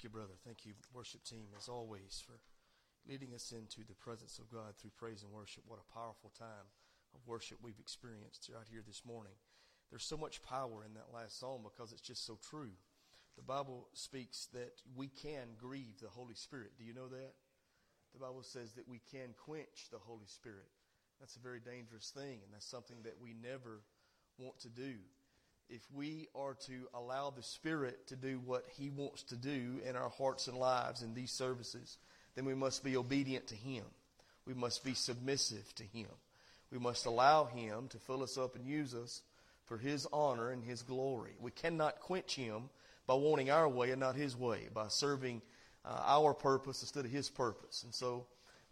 Thank you, brother. Thank you, worship team, as always, for leading us into the presence of God through praise and worship. What a powerful time of worship we've experienced right here this morning. There's so much power in that last song because it's just so true. The Bible speaks that we can grieve the Holy Spirit. Do you know that? The Bible says that we can quench the Holy Spirit. That's a very dangerous thing, and that's something that we never want to do if we are to allow the Spirit to do what He wants to do in our hearts and lives in these services, then we must be obedient to Him. We must be submissive to Him. We must allow Him to fill us up and use us for His honor and His glory. We cannot quench Him by wanting our way and not His way, by serving uh, our purpose instead of His purpose. And so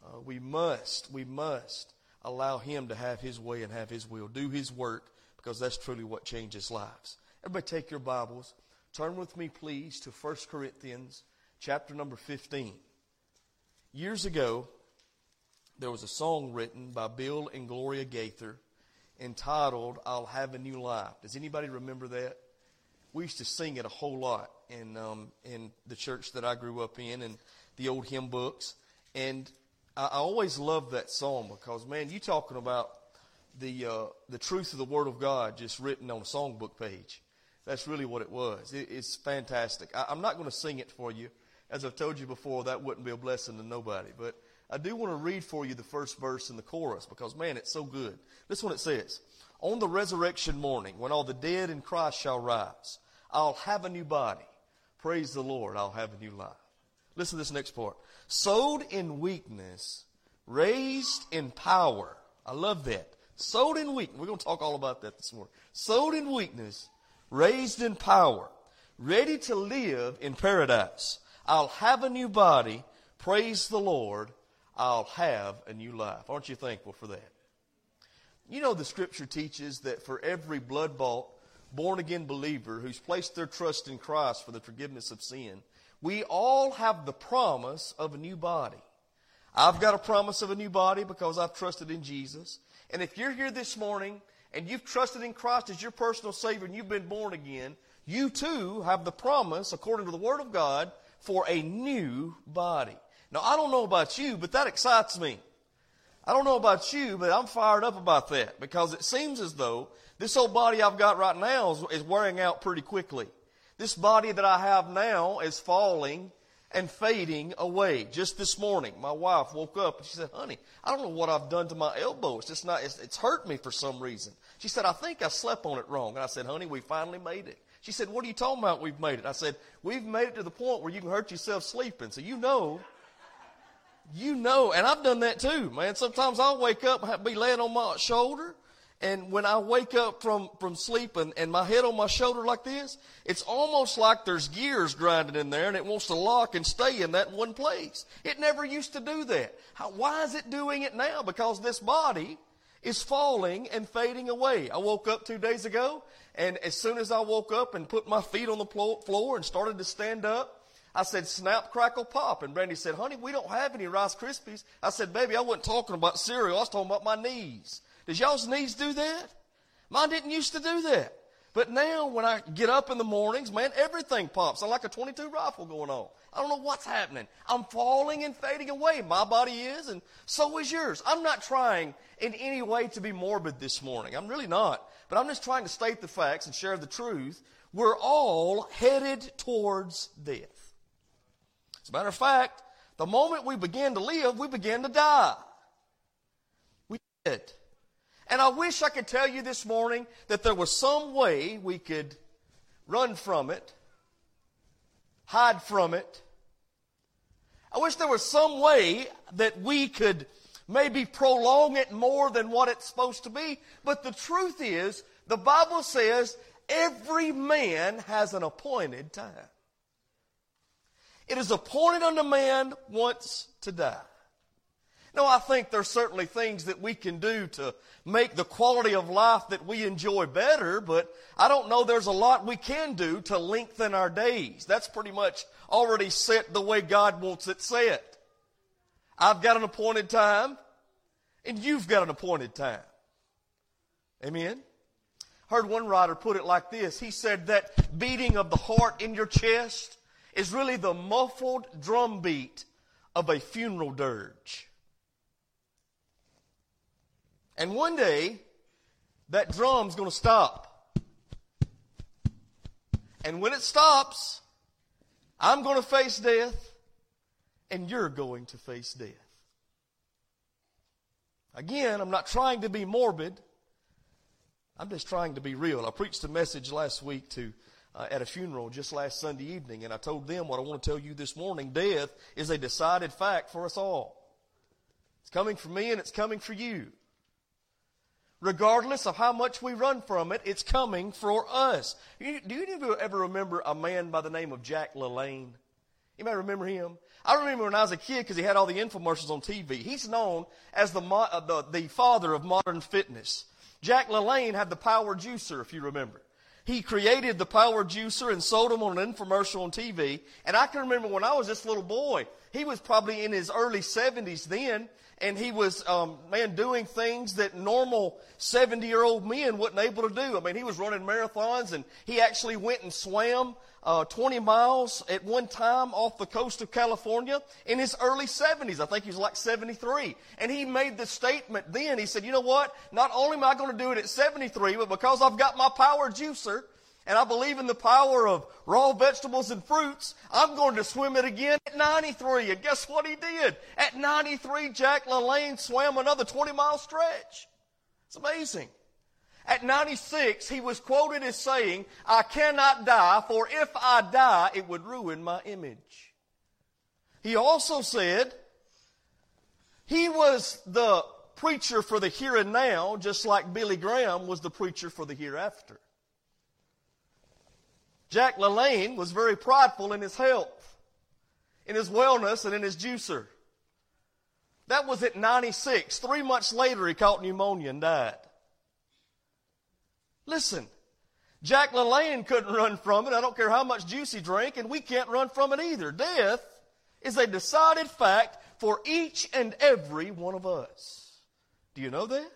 uh, we must, we must allow Him to have His way and have His will, do His work because that's truly what changes lives. Everybody take your Bibles. Turn with me, please, to 1 Corinthians chapter number 15. Years ago, there was a song written by Bill and Gloria Gaither entitled, I'll Have a New Life. Does anybody remember that? We used to sing it a whole lot in, um, in the church that I grew up in and the old hymn books. And I, I always loved that song because, man, you talking about the uh, the truth of the Word of God just written on a songbook page. That's really what it was. It, it's fantastic. I, I'm not going to sing it for you. As I've told you before, that wouldn't be a blessing to nobody. But I do want to read for you the first verse in the chorus because, man, it's so good. This one it says, On the resurrection morning, when all the dead in Christ shall rise, I'll have a new body. Praise the Lord, I'll have a new life. Listen to this next part. Sowed in weakness, raised in power. I love that. Sowed in weakness. We're going to talk all about that this morning. Sowed in weakness, raised in power, ready to live in paradise. I'll have a new body. Praise the Lord. I'll have a new life. Aren't you thankful for that? You know, the scripture teaches that for every blood bought, born again believer who's placed their trust in Christ for the forgiveness of sin, we all have the promise of a new body. I've got a promise of a new body because I've trusted in Jesus. And if you're here this morning and you've trusted in Christ as your personal Savior and you've been born again, you too have the promise, according to the Word of God, for a new body. Now, I don't know about you, but that excites me. I don't know about you, but I'm fired up about that because it seems as though this old body I've got right now is, is wearing out pretty quickly. This body that I have now is falling and fading away. Just this morning, my wife woke up and she said, honey, I don't know what I've done to my elbow. It's just not, it's, it's hurt me for some reason. She said, I think I slept on it wrong. And I said, honey, we finally made it. She said, what are you talking about we've made it? I said, we've made it to the point where you can hurt yourself sleeping. So you know, you know, and I've done that too, man. Sometimes I'll wake up and be laying on my shoulder and when I wake up from, from sleep and, my head on my shoulder like this, it's almost like there's gears grinding in there and it wants to lock and stay in that one place. It never used to do that. How, why is it doing it now? Because this body is falling and fading away. I woke up two days ago and as soon as I woke up and put my feet on the floor and started to stand up, I said, snap, crackle, pop. And Brandy said, honey, we don't have any Rice Krispies. I said, baby, I wasn't talking about cereal. I was talking about my knees. Does y'all's knees do that? Mine didn't used to do that. But now when I get up in the mornings, man, everything pops. I'm like a 22 rifle going on. I don't know what's happening. I'm falling and fading away. My body is, and so is yours. I'm not trying in any way to be morbid this morning. I'm really not. But I'm just trying to state the facts and share the truth. We're all headed towards death. As a matter of fact, the moment we begin to live, we begin to die. We did. And I wish I could tell you this morning that there was some way we could run from it, hide from it. I wish there was some way that we could maybe prolong it more than what it's supposed to be. But the truth is, the Bible says every man has an appointed time. It is appointed unto man once to die. No, I think there's certainly things that we can do to make the quality of life that we enjoy better, but I don't know there's a lot we can do to lengthen our days. That's pretty much already set the way God wants it set. I've got an appointed time, and you've got an appointed time. Amen? Heard one writer put it like this. He said that beating of the heart in your chest is really the muffled drum beat of a funeral dirge. And one day, that drum's going to stop. And when it stops, I'm going to face death, and you're going to face death. Again, I'm not trying to be morbid. I'm just trying to be real. I preached a message last week to uh, at a funeral just last Sunday evening, and I told them what I want to tell you this morning. Death is a decided fact for us all. It's coming for me and it's coming for you. Regardless of how much we run from it, it's coming for us. Do you ever remember a man by the name of Jack LaLanne? You may remember him. I remember when I was a kid because he had all the infomercials on TV. He's known as the, uh, the, the father of modern fitness. Jack LaLanne had the power juicer, if you remember. He created the power juicer and sold them on an infomercial on TV. And I can remember when I was this little boy, he was probably in his early 70s then, and he was, um, man, doing things that normal 70 year old men wasn't able to do. I mean, he was running marathons, and he actually went and swam uh, 20 miles at one time off the coast of California in his early 70s. I think he was like 73. And he made the statement then, he said, you know what? Not only am I going to do it at 73, but because I've got my power juicer, and I believe in the power of raw vegetables and fruits, I'm going to swim it again at 93. And guess what he did? At 93, Jack LaLanne swam another 20 mile stretch. It's amazing. At 96, he was quoted as saying, I cannot die, for if I die, it would ruin my image. He also said, he was the preacher for the here and now, just like Billy Graham was the preacher for the hereafter. Jack LaLanne was very prideful in his health, in his wellness, and in his juicer. That was at 96. Three months later, he caught pneumonia and died. Listen, Jack LaLanne couldn't run from it. I don't care how much juice he drank, and we can't run from it either. Death is a decided fact for each and every one of us. Do you know that?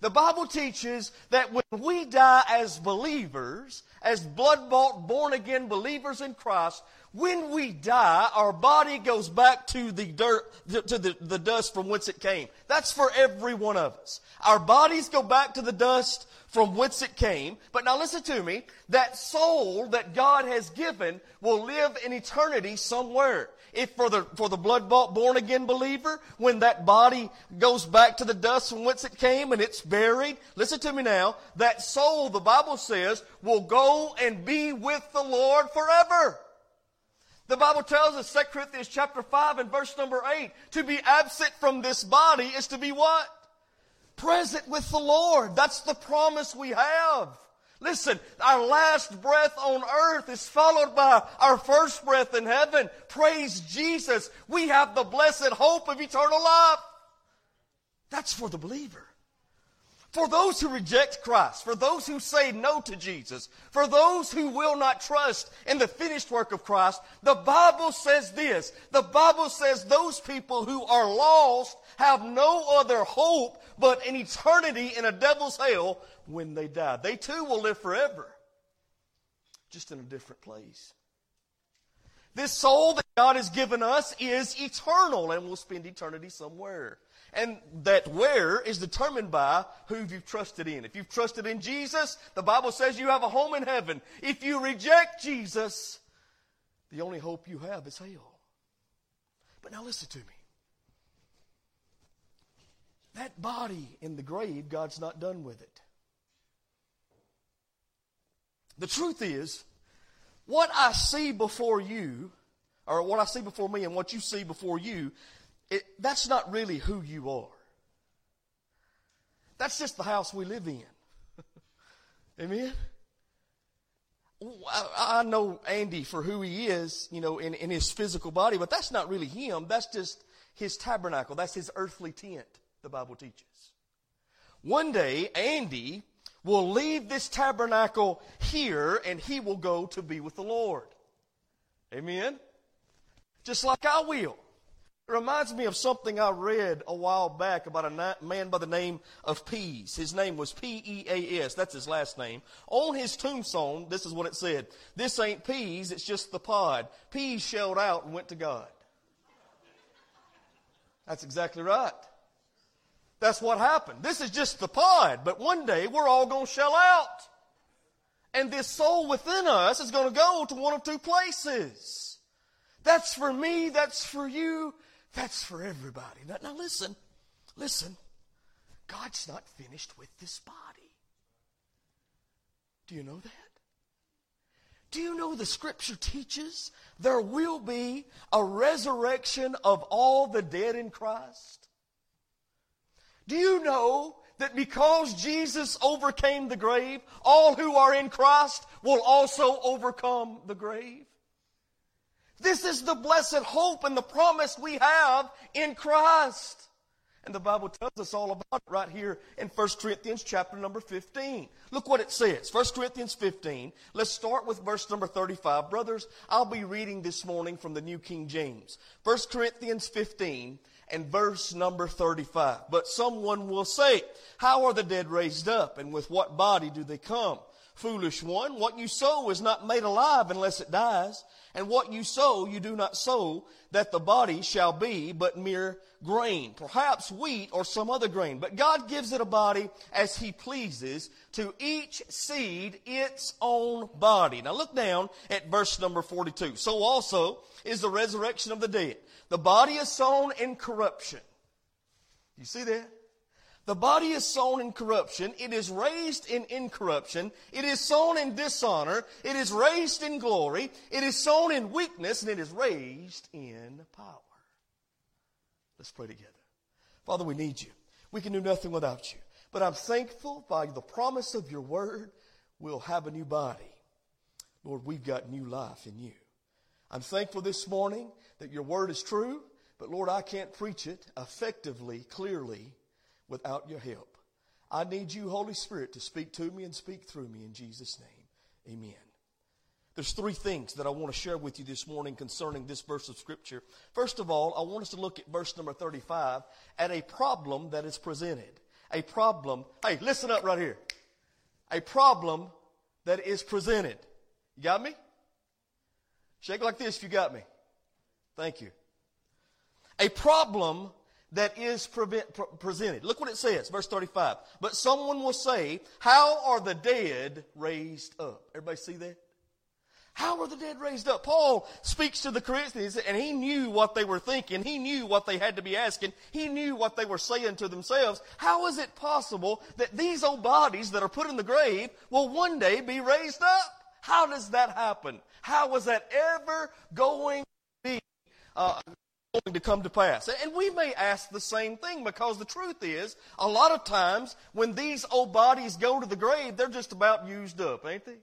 The Bible teaches that when we die as believers, as blood bought, born again believers in Christ, when we die, our body goes back to the dirt, to the, the dust from whence it came. That's for every one of us. Our bodies go back to the dust from whence it came. But now listen to me. That soul that God has given will live in eternity somewhere. If for the, for the blood bought born again believer, when that body goes back to the dust from whence it came and it's buried, listen to me now, that soul, the Bible says, will go and be with the Lord forever. The Bible tells us, 2 Corinthians chapter 5 and verse number 8, to be absent from this body is to be what? Present with the Lord. That's the promise we have. Listen, our last breath on earth is followed by our first breath in heaven. Praise Jesus. We have the blessed hope of eternal life. That's for the believer. For those who reject Christ, for those who say no to Jesus, for those who will not trust in the finished work of Christ, the Bible says this. The Bible says those people who are lost have no other hope but an eternity in a devil's hell when they die. They too will live forever, just in a different place. This soul that God has given us is eternal and will spend eternity somewhere. And that where is determined by who you've trusted in. If you've trusted in Jesus, the Bible says you have a home in heaven. If you reject Jesus, the only hope you have is hell. But now listen to me. That body in the grave, God's not done with it. The truth is, what I see before you, or what I see before me and what you see before you, it, that's not really who you are. That's just the house we live in. Amen? I, know Andy for who he is, you know, in, in his physical body, but that's not really him. That's just his tabernacle. That's his earthly tent the Bible teaches. One day, Andy will leave this tabernacle here and he will go to be with the Lord. Amen? Just like I will. It reminds me of something I read a while back about a man by the name of Pease. His name was P-E-A-S. That's his last name. On his tombstone, this is what it said. This ain't peas, it's just the pod. Pease shelled out and went to God. That's exactly right. That's what happened. This is just the pod, but one day we're all going to shell out. And this soul within us is going to go to one of two places. That's for me, that's for you, that's for everybody. Now, now listen, listen. God's not finished with this body. Do you know that? Do you know the scripture teaches there will be a resurrection of all the dead in Christ? Do you know that because Jesus overcame the grave, all who are in Christ will also overcome the grave? This is the blessed hope and the promise we have in Christ. And the Bible tells us all about it right here in 1 Corinthians chapter number 15. Look what it says. 1 Corinthians 15. Let's start with verse number 35. Brothers, I'll be reading this morning from the New King James. 1 Corinthians 15 and verse number 35. But someone will say, How are the dead raised up? And with what body do they come? Foolish one, what you sow is not made alive unless it dies. And what you sow, you do not sow that the body shall be but mere grain, perhaps wheat or some other grain. But God gives it a body as He pleases, to each seed its own body. Now look down at verse number 42. So also is the resurrection of the dead. The body is sown in corruption. You see that? The body is sown in corruption. It is raised in incorruption. It is sown in dishonor. It is raised in glory. It is sown in weakness and it is raised in power. Let's pray together. Father, we need you. We can do nothing without you. But I'm thankful by the promise of your word, we'll have a new body. Lord, we've got new life in you. I'm thankful this morning that your word is true, but Lord, I can't preach it effectively, clearly, without your help. I need you, Holy Spirit, to speak to me and speak through me in Jesus' name. Amen. There's three things that I want to share with you this morning concerning this verse of Scripture. First of all, I want us to look at verse number 35 at a problem that is presented. A problem. Hey, listen up right here. A problem that is presented. You got me? Shake like this if you got me. Thank you. A problem that is presented. Look what it says, verse 35. But someone will say, How are the dead raised up? Everybody see that? How are the dead raised up? Paul speaks to the Corinthians and he knew what they were thinking. He knew what they had to be asking. He knew what they were saying to themselves. How is it possible that these old bodies that are put in the grave will one day be raised up? How does that happen? How was that ever going? Uh, going to come to pass. And we may ask the same thing because the truth is, a lot of times when these old bodies go to the grave, they're just about used up, ain't they?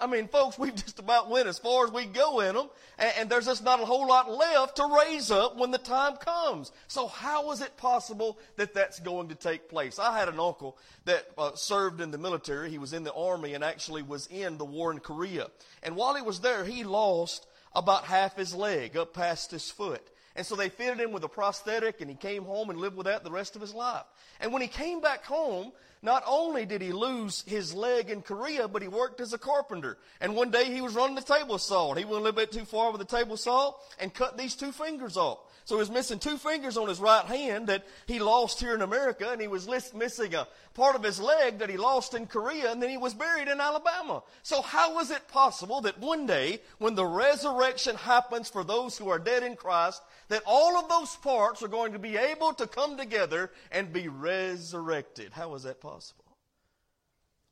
I mean, folks, we've just about went as far as we go in them, and, and, there's just not a whole lot left to raise up when the time comes. So how is it possible that that's going to take place? I had an uncle that uh, served in the military. He was in the army and actually was in the war in Korea. And while he was there, he lost about half his leg up past his foot. And so they fitted him with a prosthetic and he came home and lived with that the rest of his life. And when he came back home, not only did he lose his leg in Korea, but he worked as a carpenter. And one day he was running the table saw and he went a little bit too far with the table saw and cut these two fingers off. So he was missing two fingers on his right hand that he lost here in America, and he was missing a part of his leg that he lost in Korea, and then he was buried in Alabama. So how is it possible that one day, when the resurrection happens for those who are dead in Christ, that all of those parts are going to be able to come together and be resurrected? How is that possible?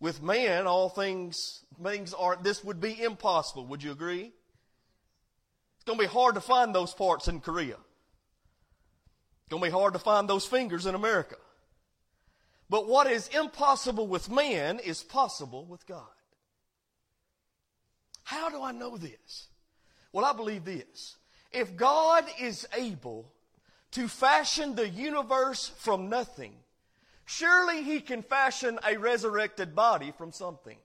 With man, all things, things are, this would be impossible. Would you agree? It's going to be hard to find those parts in Korea. It's going to be hard to find those fingers in America. But what is impossible with man is possible with God. How do I know this? Well, I believe this. If God is able to fashion the universe from nothing, surely he can fashion a resurrected body from something.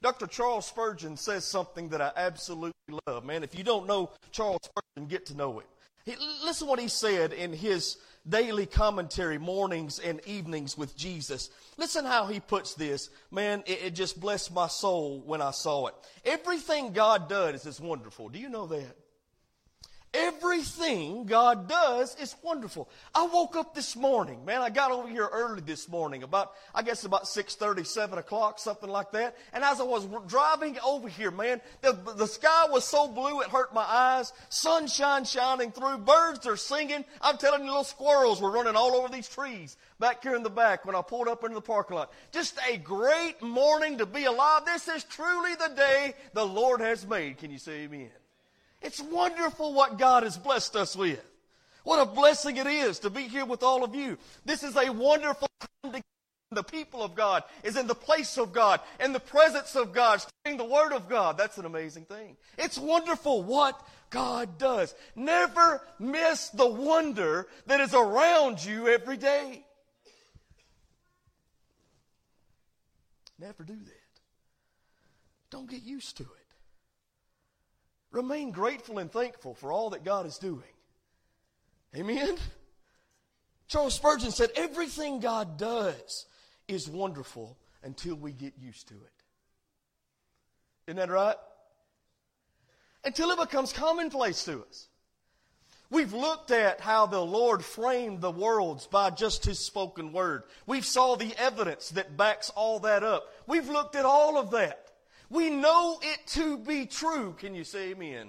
Dr. Charles Spurgeon says something that I absolutely love. Man, if you don't know Charles Spurgeon, get to know him. He, listen what he said in his daily commentary, mornings and evenings with Jesus. Listen how he puts this. Man, it, it just blessed my soul when I saw it. Everything God does is wonderful. Do you know that? Everything God does is wonderful. I woke up this morning, man. I got over here early this morning, about, I guess about six thirty, seven o'clock, something like that. And as I was driving over here, man, the, the sky was so blue it hurt my eyes. Sunshine shining through. Birds are singing. I'm telling you, little squirrels were running all over these trees back here in the back when I pulled up into the parking lot. Just a great morning to be alive. This is truly the day the Lord has made. Can you say amen? It's wonderful what God has blessed us with. What a blessing it is to be here with all of you. This is a wonderful time to the people of God is in the place of God, in the presence of God, studying the Word of God. That's an amazing thing. It's wonderful what God does. Never miss the wonder that is around you every day. Never do that. Don't get used to it. Remain grateful and thankful for all that God is doing. Amen? Charles Spurgeon said, Everything God does is wonderful until we get used to it. Isn't that right? Until it becomes commonplace to us. We've looked at how the Lord framed the worlds by just His spoken word. We've saw the evidence that backs all that up. We've looked at all of that. We know it to be true. Can you say amen?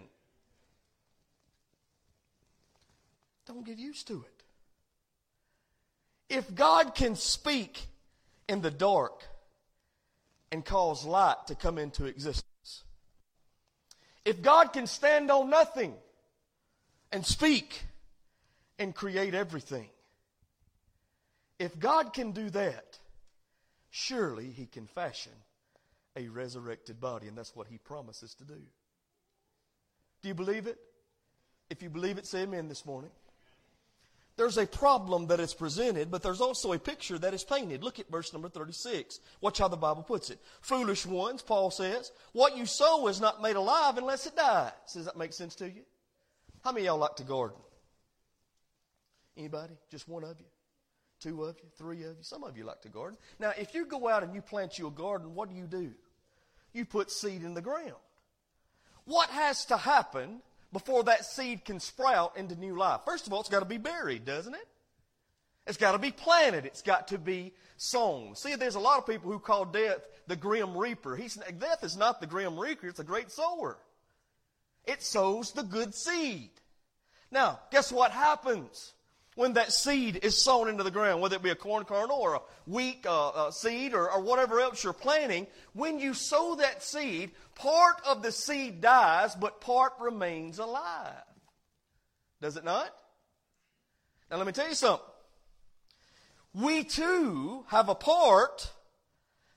Don't get used to it. If God can speak in the dark and cause light to come into existence, if God can stand on nothing and speak and create everything, if God can do that, surely He can fashion a resurrected body, and that's what he promises to do. Do you believe it? If you believe it, say amen this morning. There's a problem that is presented, but there's also a picture that is painted. Look at verse number 36. Watch how the Bible puts it. Foolish ones, Paul says, what you sow is not made alive unless it dies. Does that make sense to you? How many of y'all like to garden? Anybody? Just one of you? Two of you? Three of you? Some of you like to garden. Now, if you go out and you plant you a garden, what do you do? You put seed in the ground. What has to happen before that seed can sprout into new life? First of all, it's got to be buried, doesn't it? It's got to be planted. It's got to be sown. See, there's a lot of people who call death the grim reaper. He's, death is not the grim reaper, it's a great sower. It sows the good seed. Now, guess what happens? When that seed is sown into the ground, whether it be a corn kernel or a wheat uh, uh, seed or, or whatever else you're planting, when you sow that seed, part of the seed dies, but part remains alive. Does it not? Now let me tell you something. We too have a part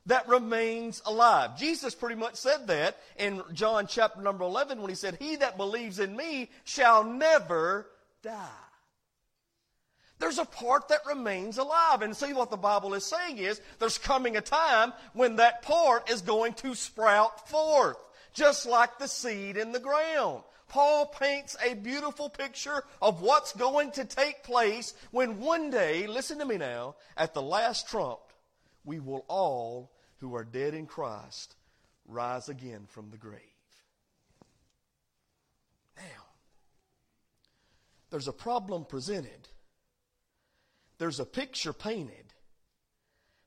that remains alive. Jesus pretty much said that in John chapter number 11 when he said, He that believes in me shall never die. There's a part that remains alive. And see what the Bible is saying is there's coming a time when that part is going to sprout forth, just like the seed in the ground. Paul paints a beautiful picture of what's going to take place when one day, listen to me now, at the last trump, we will all who are dead in Christ rise again from the grave. Now, there's a problem presented there's a picture painted.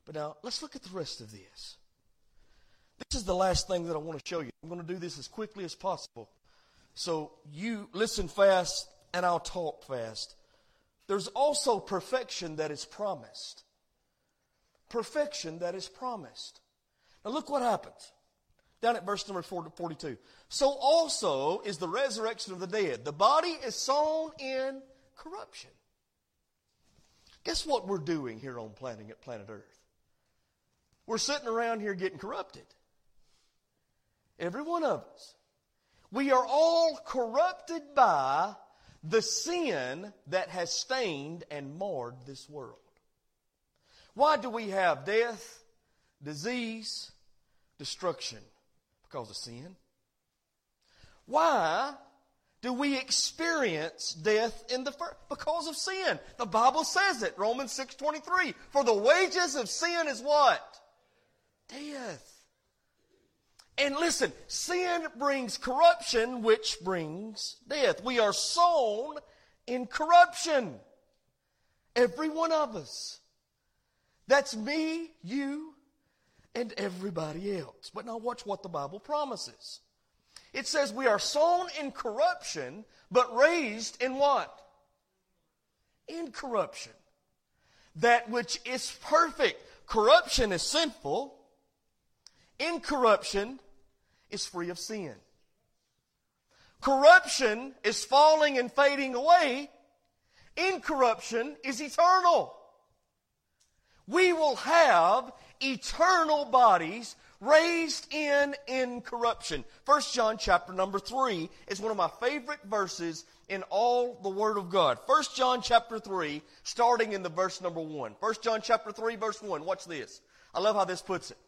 But now, let's look at the rest of this. This is the last thing that I want to show you. I'm going to do this as quickly as possible. So you listen fast and I'll talk fast. There's also perfection that is promised. Perfection that is promised. Now look what happens. Down at verse number 42. So also is the resurrection of the dead. The body is sown in corruption. Guess what we're doing here on planet, planet Earth? We're sitting around here getting corrupted. Every one of us. We are all corrupted by the sin that has stained and marred this world. Why do we have death, disease, destruction? Because of sin. Why do we experience death in the first because of sin. The Bible says it, Romans 6:23. For the wages of sin is what? Death. And listen, sin brings corruption, which brings death. We are sown in corruption. Every one of us. That's me, you, and everybody else. But now watch what the Bible promises. It says we are sown in corruption, but raised in what? Incorruption. That which is perfect. Corruption is sinful. Incorruption is free of sin. Corruption is falling and fading away. Incorruption is eternal. We will have eternal bodies raised in incorruption. First John chapter number 3 is one of my favorite verses in all the Word of God. First John chapter 3, starting in the verse number 1. First John chapter 3, verse 1. Watch this. I love how this puts it.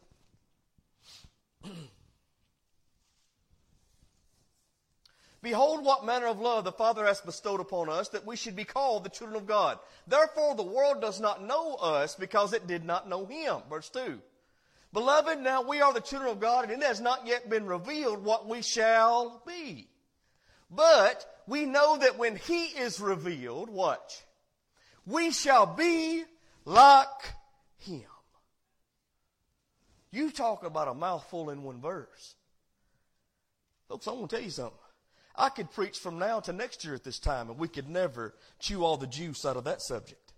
Behold, what manner of love the Father has bestowed upon us, that we should be called the children of God. Therefore, the world does not know us because it did not know Him. Verse 2. Beloved, now we are the children of God, and it has not yet been revealed what we shall be. But we know that when He is revealed, watch, we shall be like Him. You talk about a mouthful in one verse. Folks, I'm going to tell you something. I could preach from now to next year at this time, and we could never chew all the juice out of that subject.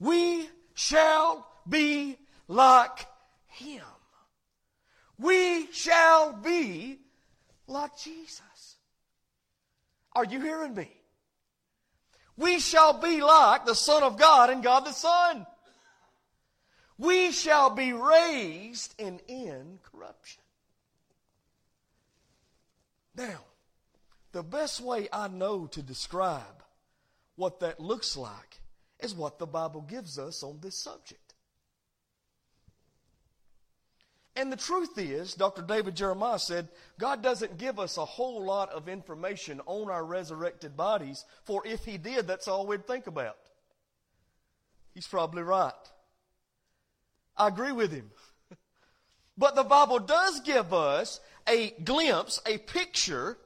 We shall be like Him. We shall be like Jesus. Are you hearing me? We shall be like the Son of God and God the Son. We shall be raised in incorruption. Now, the best way I know to describe what that looks like is what the Bible gives us on this subject. And the truth is, Dr. David Jeremiah said, God doesn't give us a whole lot of information on our resurrected bodies, for if He did, that's all we'd think about. He's probably right. I agree with him. But the Bible does give us a glimpse, a picture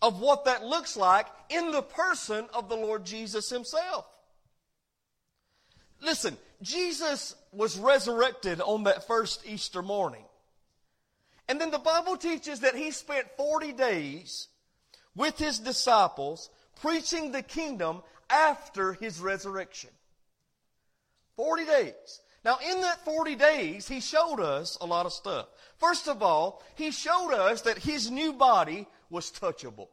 of what that looks like in the person of the Lord Jesus Himself. Listen, Jesus was resurrected on that first Easter morning. And then the Bible teaches that he spent 40 days with his disciples preaching the kingdom after his resurrection. 40 days. Now, in that 40 days, he showed us a lot of stuff. First of all, he showed us that his new body was touchable.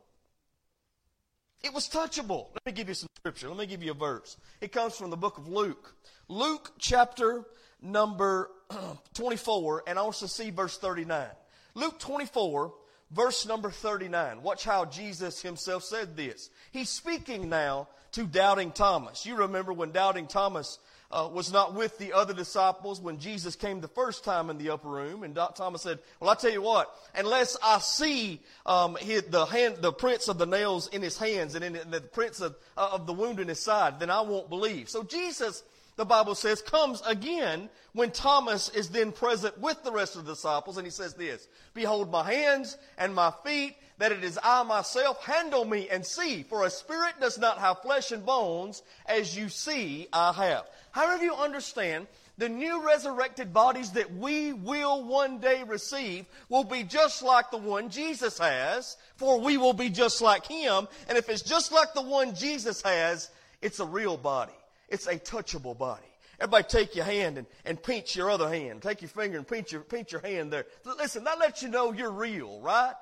It was touchable. Let me give you some scripture. Let me give you a verse. It comes from the book of Luke. Luke chapter number 24, and I also see verse 39. Luke 24, verse number 39. Watch how Jesus himself said this. He's speaking now to doubting Thomas. You remember when doubting Thomas uh, was not with the other disciples when Jesus came the first time in the upper room. And Thomas said, well, I tell you what, unless I see um, his, the, hand, the prints of the nails in his hands and in the prints of, uh, of the wound in his side, then I won't believe. So Jesus, the Bible says, comes again when Thomas is then present with the rest of the disciples. And he says this, Behold my hands and my feet, that it is I myself. Handle me and see, for a spirit does not have flesh and bones, as you see I have. How many of you understand the new resurrected bodies that we will one day receive will be just like the one Jesus has, for we will be just like Him. And if it's just like the one Jesus has, it's a real body. It's a touchable body. Everybody take your hand and, and pinch your other hand. Take your finger and pinch your, pinch your hand there. Listen, that lets you know you're real, right?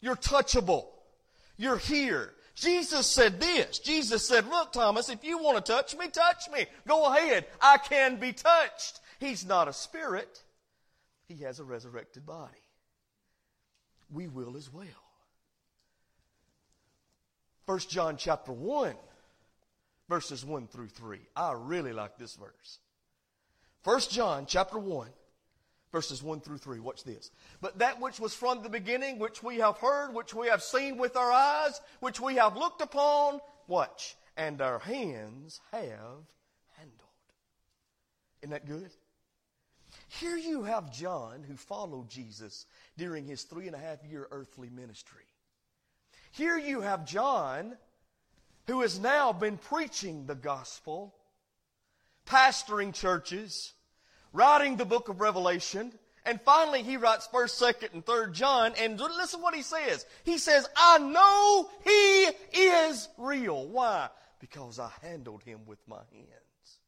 You're touchable. You're here. Jesus said this. Jesus said, look, Thomas, if you want to touch me, touch me. Go ahead. I can be touched. He's not a spirit. He has a resurrected body. We will as well. 1 John chapter 1, verses 1 through 3. I really like this verse. 1 John chapter 1, Verses 1 through 3. Watch this. But that which was from the beginning, which we have heard, which we have seen with our eyes, which we have looked upon, watch, and our hands have handled. Isn't that good? Here you have John who followed Jesus during his three and a half year earthly ministry. Here you have John who has now been preaching the gospel, pastoring churches, writing the book of Revelation, and finally he writes 1st, 2nd, and 3rd John, and listen what he says. He says, I know he is real. Why? Because I handled him with my hands.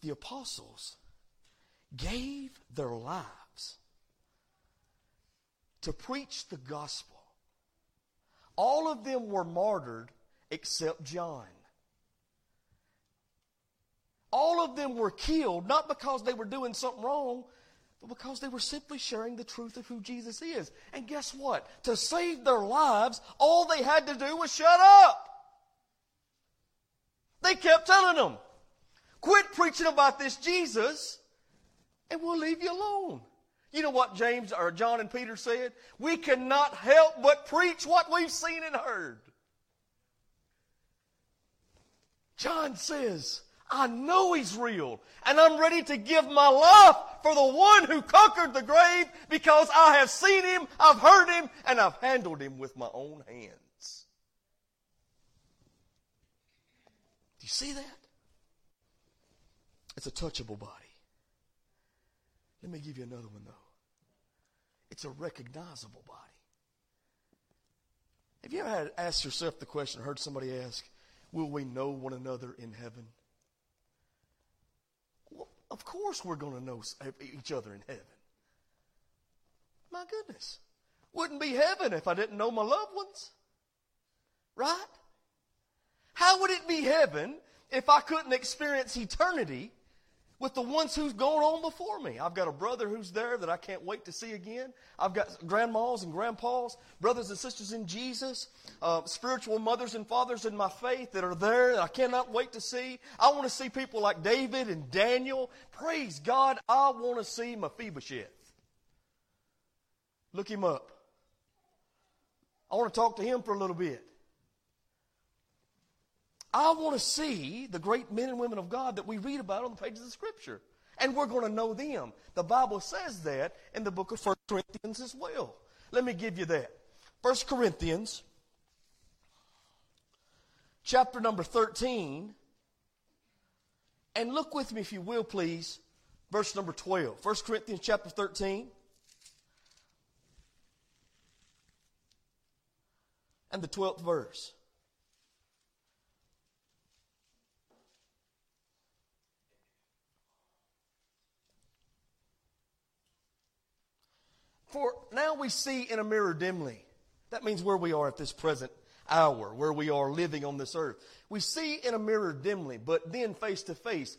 The apostles gave their lives to preach the gospel. All of them were martyred except John. All of them were killed not because they were doing something wrong, but because they were simply sharing the truth of who Jesus is. And guess what? To save their lives, all they had to do was shut up. They kept telling them, quit preaching about this Jesus and we'll leave you alone. You know what James or John and Peter said? We cannot help but preach what we've seen and heard. John says, I know he's real and I'm ready to give my life for the one who conquered the grave because I have seen him, I've heard him, and I've handled him with my own hands. Do you see that? It's a touchable body. Let me give you another one, though. It's a recognizable body. Have you ever had, asked yourself the question, or heard somebody ask, Will we know one another in heaven? Well, of course we're going to know each other in heaven. My goodness. Wouldn't be heaven if I didn't know my loved ones. Right? How would it be heaven if I couldn't experience eternity with the ones who's gone on before me. I've got a brother who's there that I can't wait to see again. I've got grandmas and grandpas, brothers and sisters in Jesus, uh, spiritual mothers and fathers in my faith that are there that I cannot wait to see. I want to see people like David and Daniel. Praise God, I want to see Mephibosheth. Look him up. I want to talk to him for a little bit. I want to see the great men and women of God that we read about on the pages of Scripture. And we're going to know them. The Bible says that in the book of 1 Corinthians as well. Let me give you that. 1 Corinthians, chapter number 13. And look with me, if you will, please, verse number 12. 1 Corinthians chapter 13. And the 12th verse. For now we see in a mirror dimly. That means where we are at this present hour, where we are living on this earth. We see in a mirror dimly, but then face to face.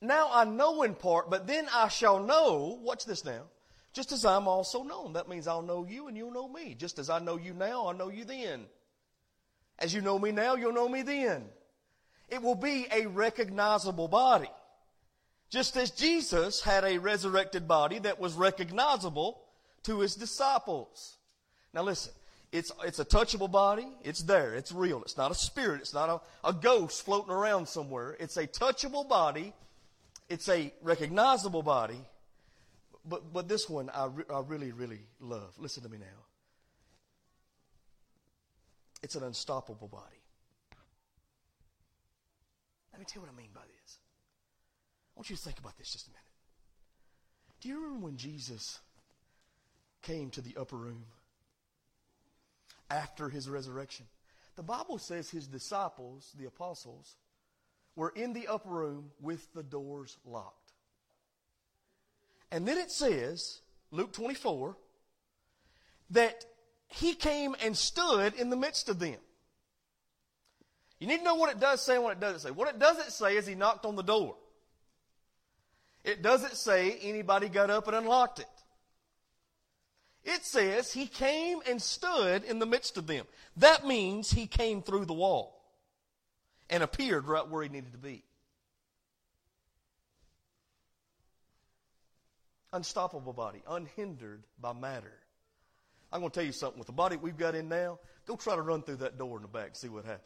Now I know in part, but then I shall know, watch this now, just as I'm also known. That means I'll know you and you'll know me. Just as I know you now, I'll know you then. As you know me now, you'll know me then. It will be a recognizable body. Just as Jesus had a resurrected body that was recognizable, to his disciples. Now listen, it's, it's a touchable body. It's there. It's real. It's not a spirit. It's not a, a ghost floating around somewhere. It's a touchable body. It's a recognizable body. But, but this one I, re- I really, really love. Listen to me now. It's an unstoppable body. Let me tell you what I mean by this. I want you to think about this just a minute. Do you remember when Jesus came to the upper room after his resurrection. The Bible says his disciples, the apostles, were in the upper room with the doors locked. And then it says, Luke 24, that he came and stood in the midst of them. You need to know what it does say and what it doesn't say. What it doesn't say is he knocked on the door. It doesn't say anybody got up and unlocked it. It says he came and stood in the midst of them. That means he came through the wall and appeared right where he needed to be. Unstoppable body, unhindered by matter. I'm going to tell you something. With the body we've got in now, go try to run through that door in the back and see what happens.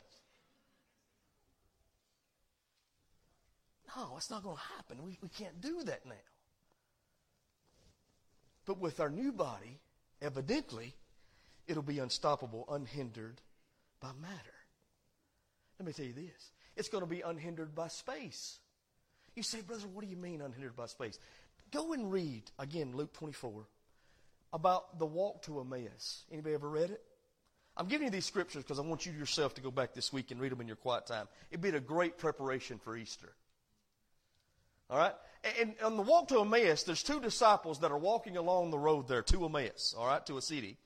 No, it's not going to happen. We, we can't do that now. But with our new body, evidently, it'll be unstoppable, unhindered by matter. Let me tell you this it's going to be unhindered by space. You say, brother, what do you mean unhindered by space? Go and read, again, Luke 24, about the walk to Emmaus. Anybody ever read it? I'm giving you these scriptures because I want you yourself to go back this week and read them in your quiet time. It'd be a great preparation for Easter. All right? And on the walk to Emmaus, there's two disciples that are walking along the road there to Emmaus, all right, to a city.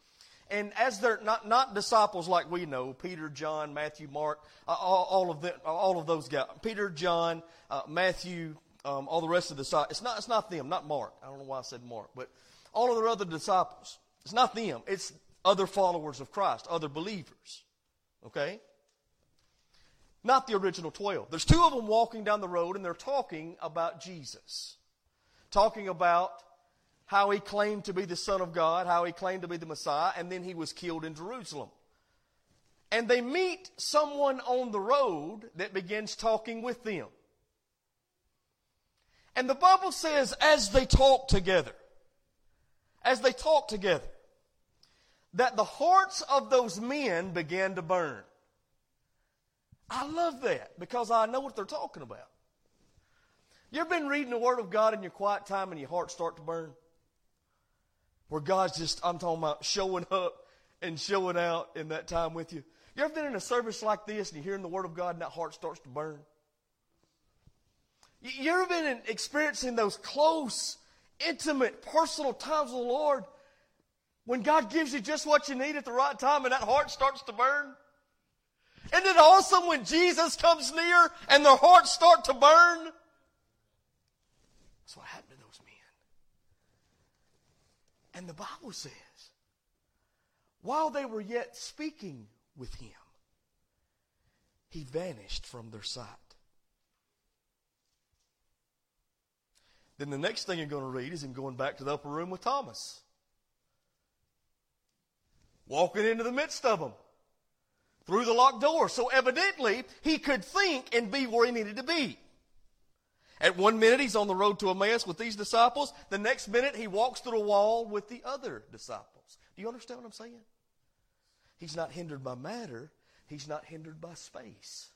And as they're not, not disciples like we know, Peter, John, Matthew, Mark, uh, all, all, of them, all of those guys, Peter, John, uh, Matthew, um, all the rest of the disciples. It's not, it's not them, not Mark. I don't know why I said Mark, but all of their other disciples. It's not them. It's other followers of Christ, other believers. Okay? Not the original 12. There's two of them walking down the road and they're talking about Jesus. Talking about how he claimed to be the Son of God, how he claimed to be the Messiah, and then he was killed in Jerusalem. And they meet someone on the road that begins talking with them. And the Bible says, as they talk together, as they talk together, that the hearts of those men began to burn. I love that because I know what they're talking about. You ever been reading the Word of God in your quiet time and your heart start to burn? Where God's just, I'm talking about showing up and showing out in that time with you. You ever been in a service like this and you're hearing the Word of God and that heart starts to burn? You ever been experiencing those close, intimate, personal times with the Lord when God gives you just what you need at the right time and that heart starts to burn? Isn't it awesome when Jesus comes near and their hearts start to burn? That's what happened to those men. And the Bible says, while they were yet speaking with him, he vanished from their sight. Then the next thing you're going to read is him going back to the upper room with Thomas. Walking into the midst of them through the locked door. So evidently, he could think and be where he needed to be. At one minute, he's on the road to Emmaus with these disciples. The next minute, he walks through a wall with the other disciples. Do you understand what I'm saying? He's not hindered by matter. He's not hindered by space.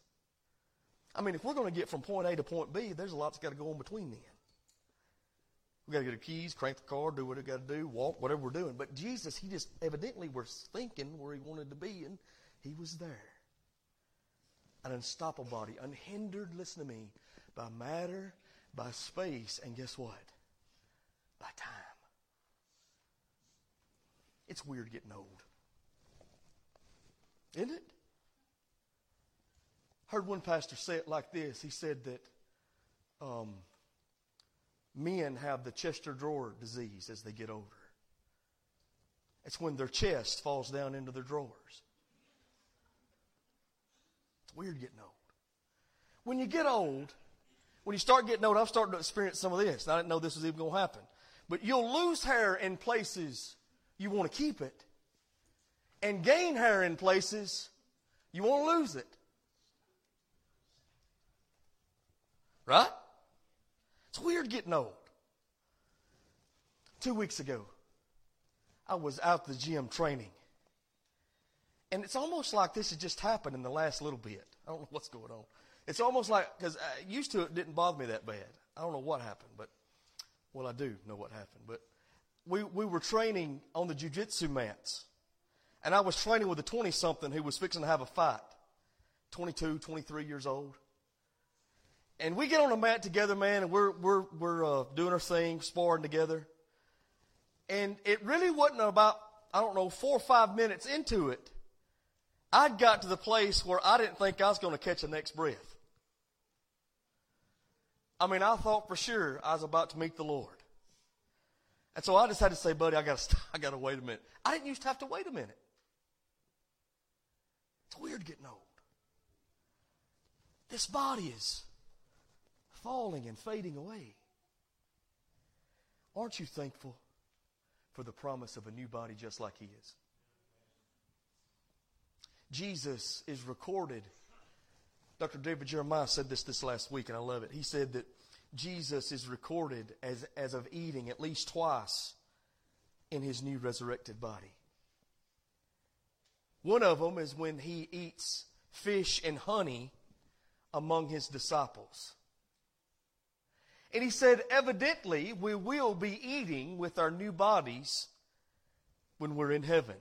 I mean, if we're going to get from point A to point B, there's a lot that's got to go in between then. We've got to get the keys, crank the car, do what we got to do, walk, whatever we're doing. But Jesus, he just evidently was thinking where he wanted to be, and he was there. An unstoppable body, unhindered, listen to me, by matter, by space, and guess what? By time. It's weird getting old. Isn't it? Heard one pastor say it like this. He said that um, men have the Chester drawer disease as they get older. It's when their chest falls down into their drawers. It's weird getting old. When you get old, when you start getting old, I'm starting to experience some of this. I didn't know this was even going to happen. But you'll lose hair in places you want to keep it, and gain hair in places you want to lose it. Right? It's weird getting old. Two weeks ago, I was out the gym training. And it's almost like this has just happened in the last little bit. I don't know what's going on. It's almost like, because used to it didn't bother me that bad. I don't know what happened, but, well, I do know what happened. But we, we were training on the jujitsu mats. And I was training with a 20 something who was fixing to have a fight. 22, 23 years old. And we get on a mat together, man, and we're, we're, we're uh, doing our thing, sparring together. And it really wasn't about, I don't know, four or five minutes into it. I'd got to the place where I didn't think I was going to catch the next breath. I mean, I thought for sure I was about to meet the Lord. And so I just had to say, buddy, I got to, I got to wait a minute. I didn't used to have to wait a minute. It's weird getting old. This body is falling and fading away. Aren't you thankful for the promise of a new body just like His? Jesus is recorded. Dr. David Jeremiah said this this last week, and I love it. He said that Jesus is recorded as, as of eating at least twice in his new resurrected body. One of them is when he eats fish and honey among his disciples. And he said, evidently, we will be eating with our new bodies when we're in heaven.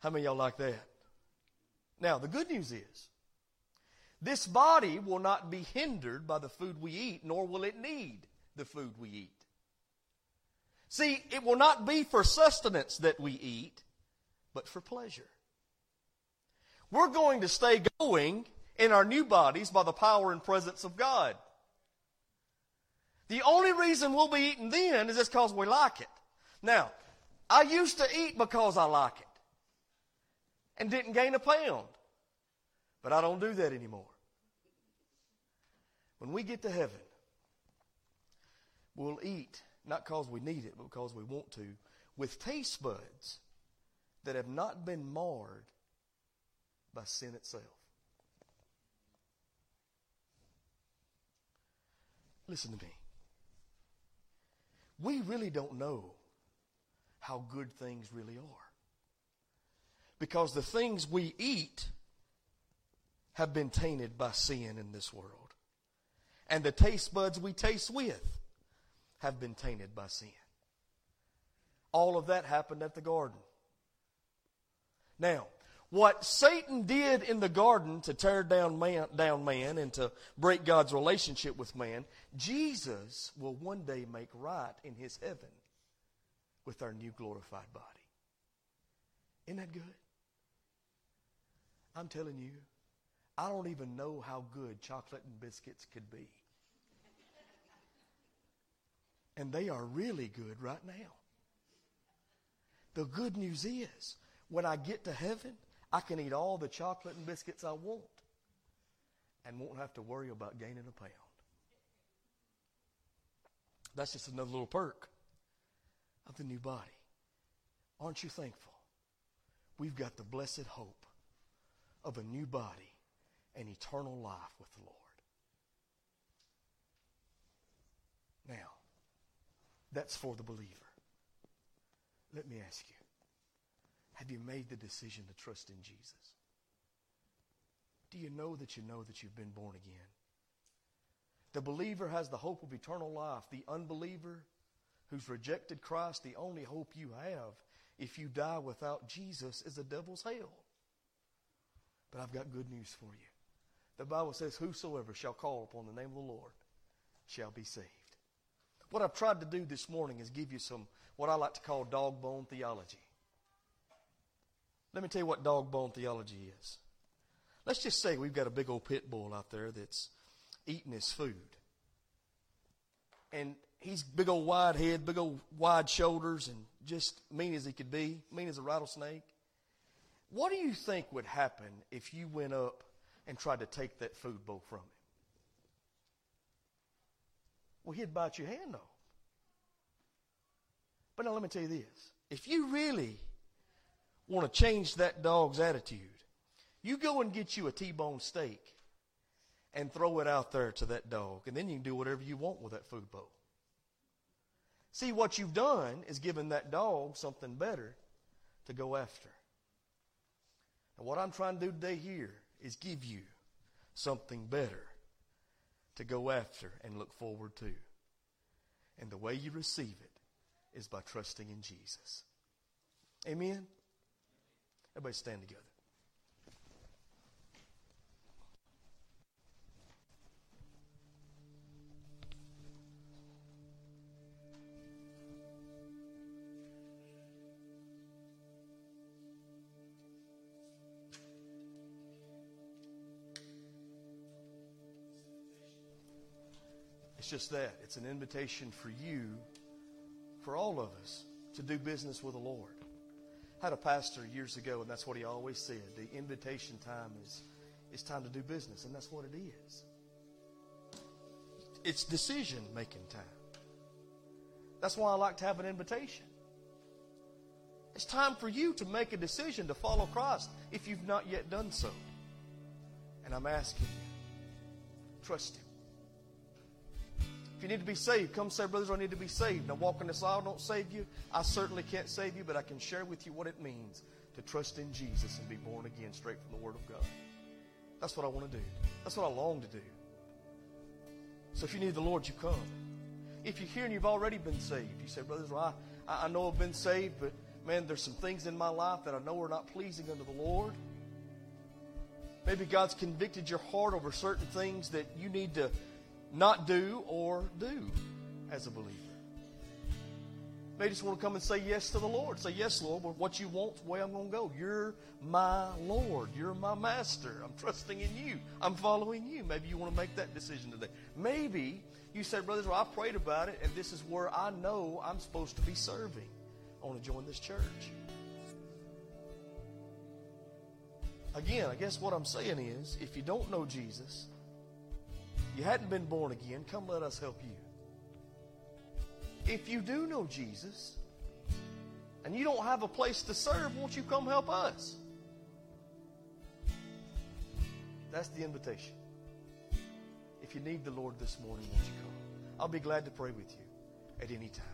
How many y'all like that? Now, the good news is, this body will not be hindered by the food we eat, nor will it need the food we eat. See, it will not be for sustenance that we eat, but for pleasure. We're going to stay going in our new bodies by the power and presence of God. The only reason we'll be eating then is just because we like it. Now, I used to eat because I like it and didn't gain a pound. But I don't do that anymore. When we get to heaven, we'll eat, not because we need it, but because we want to, with taste buds that have not been marred by sin itself. Listen to me. We really don't know how good things really are. Because the things we eat have been tainted by sin in this world. And the taste buds we taste with have been tainted by sin. All of that happened at the garden. Now, what Satan did in the garden to tear down man, down man and to break God's relationship with man, Jesus will one day make right in his heaven with our new glorified body. Isn't that good? I'm telling you, I don't even know how good chocolate and biscuits could be. And they are really good right now. The good news is, when I get to heaven, I can eat all the chocolate and biscuits I want and won't have to worry about gaining a pound. That's just another little perk of the new body. Aren't you thankful? We've got the blessed hope of a new body and eternal life with the Lord. Now, that's for the believer. Let me ask you have you made the decision to trust in Jesus? Do you know that you know that you've been born again? The believer has the hope of eternal life. The unbeliever who's rejected Christ, the only hope you have if you die without Jesus is the devil's hell. But I've got good news for you. The Bible says, Whosoever shall call upon the name of the Lord shall be saved. What I've tried to do this morning is give you some, what I like to call dog bone theology. Let me tell you what dog bone theology is. Let's just say we've got a big old pit bull out there that's eating his food. And he's big old wide head, big old wide shoulders, and just mean as he could be, mean as a rattlesnake. What do you think would happen if you went up and tried to take that food bowl from him? Well, he'd bite your hand off. But now let me tell you this. If you really want to change that dog's attitude, you go and get you a T-bone steak and throw it out there to that dog, and then you can do whatever you want with that food bowl. See, what you've done is given that dog something better to go after. And what I'm trying to do today here is give you something better to go after and look forward to. And the way you receive it is by trusting in Jesus. Amen? Everybody stand together. Just that. It's an invitation for you, for all of us, to do business with the Lord. I had a pastor years ago, and that's what he always said. The invitation time is, is time to do business, and that's what it is. It's decision making time. That's why I like to have an invitation. It's time for you to make a decision to follow Christ if you've not yet done so. And I'm asking you, trust Him. If you need to be saved, come say, brothers, I need to be saved. Now, walking this aisle don't save you. I certainly can't save you, but I can share with you what it means to trust in Jesus and be born again straight from the Word of God. That's what I want to do. That's what I long to do. So if you need the Lord, you come. If you're here and you've already been saved, you say, brothers, well, I, I know I've been saved, but man, there's some things in my life that I know are not pleasing unto the Lord. Maybe God's convicted your heart over certain things that you need to not do or do as a believer. They just want to come and say yes to the Lord. Say, Yes, Lord, but what you want, the way I'm going to go. You're my Lord. You're my master. I'm trusting in you. I'm following you. Maybe you want to make that decision today. Maybe you said, Brothers, well, I prayed about it, and this is where I know I'm supposed to be serving. I want to join this church. Again, I guess what I'm saying is if you don't know Jesus, you hadn't been born again, come let us help you. If you do know Jesus and you don't have a place to serve, won't you come help us? That's the invitation. If you need the Lord this morning, won't you come? I'll be glad to pray with you at any time.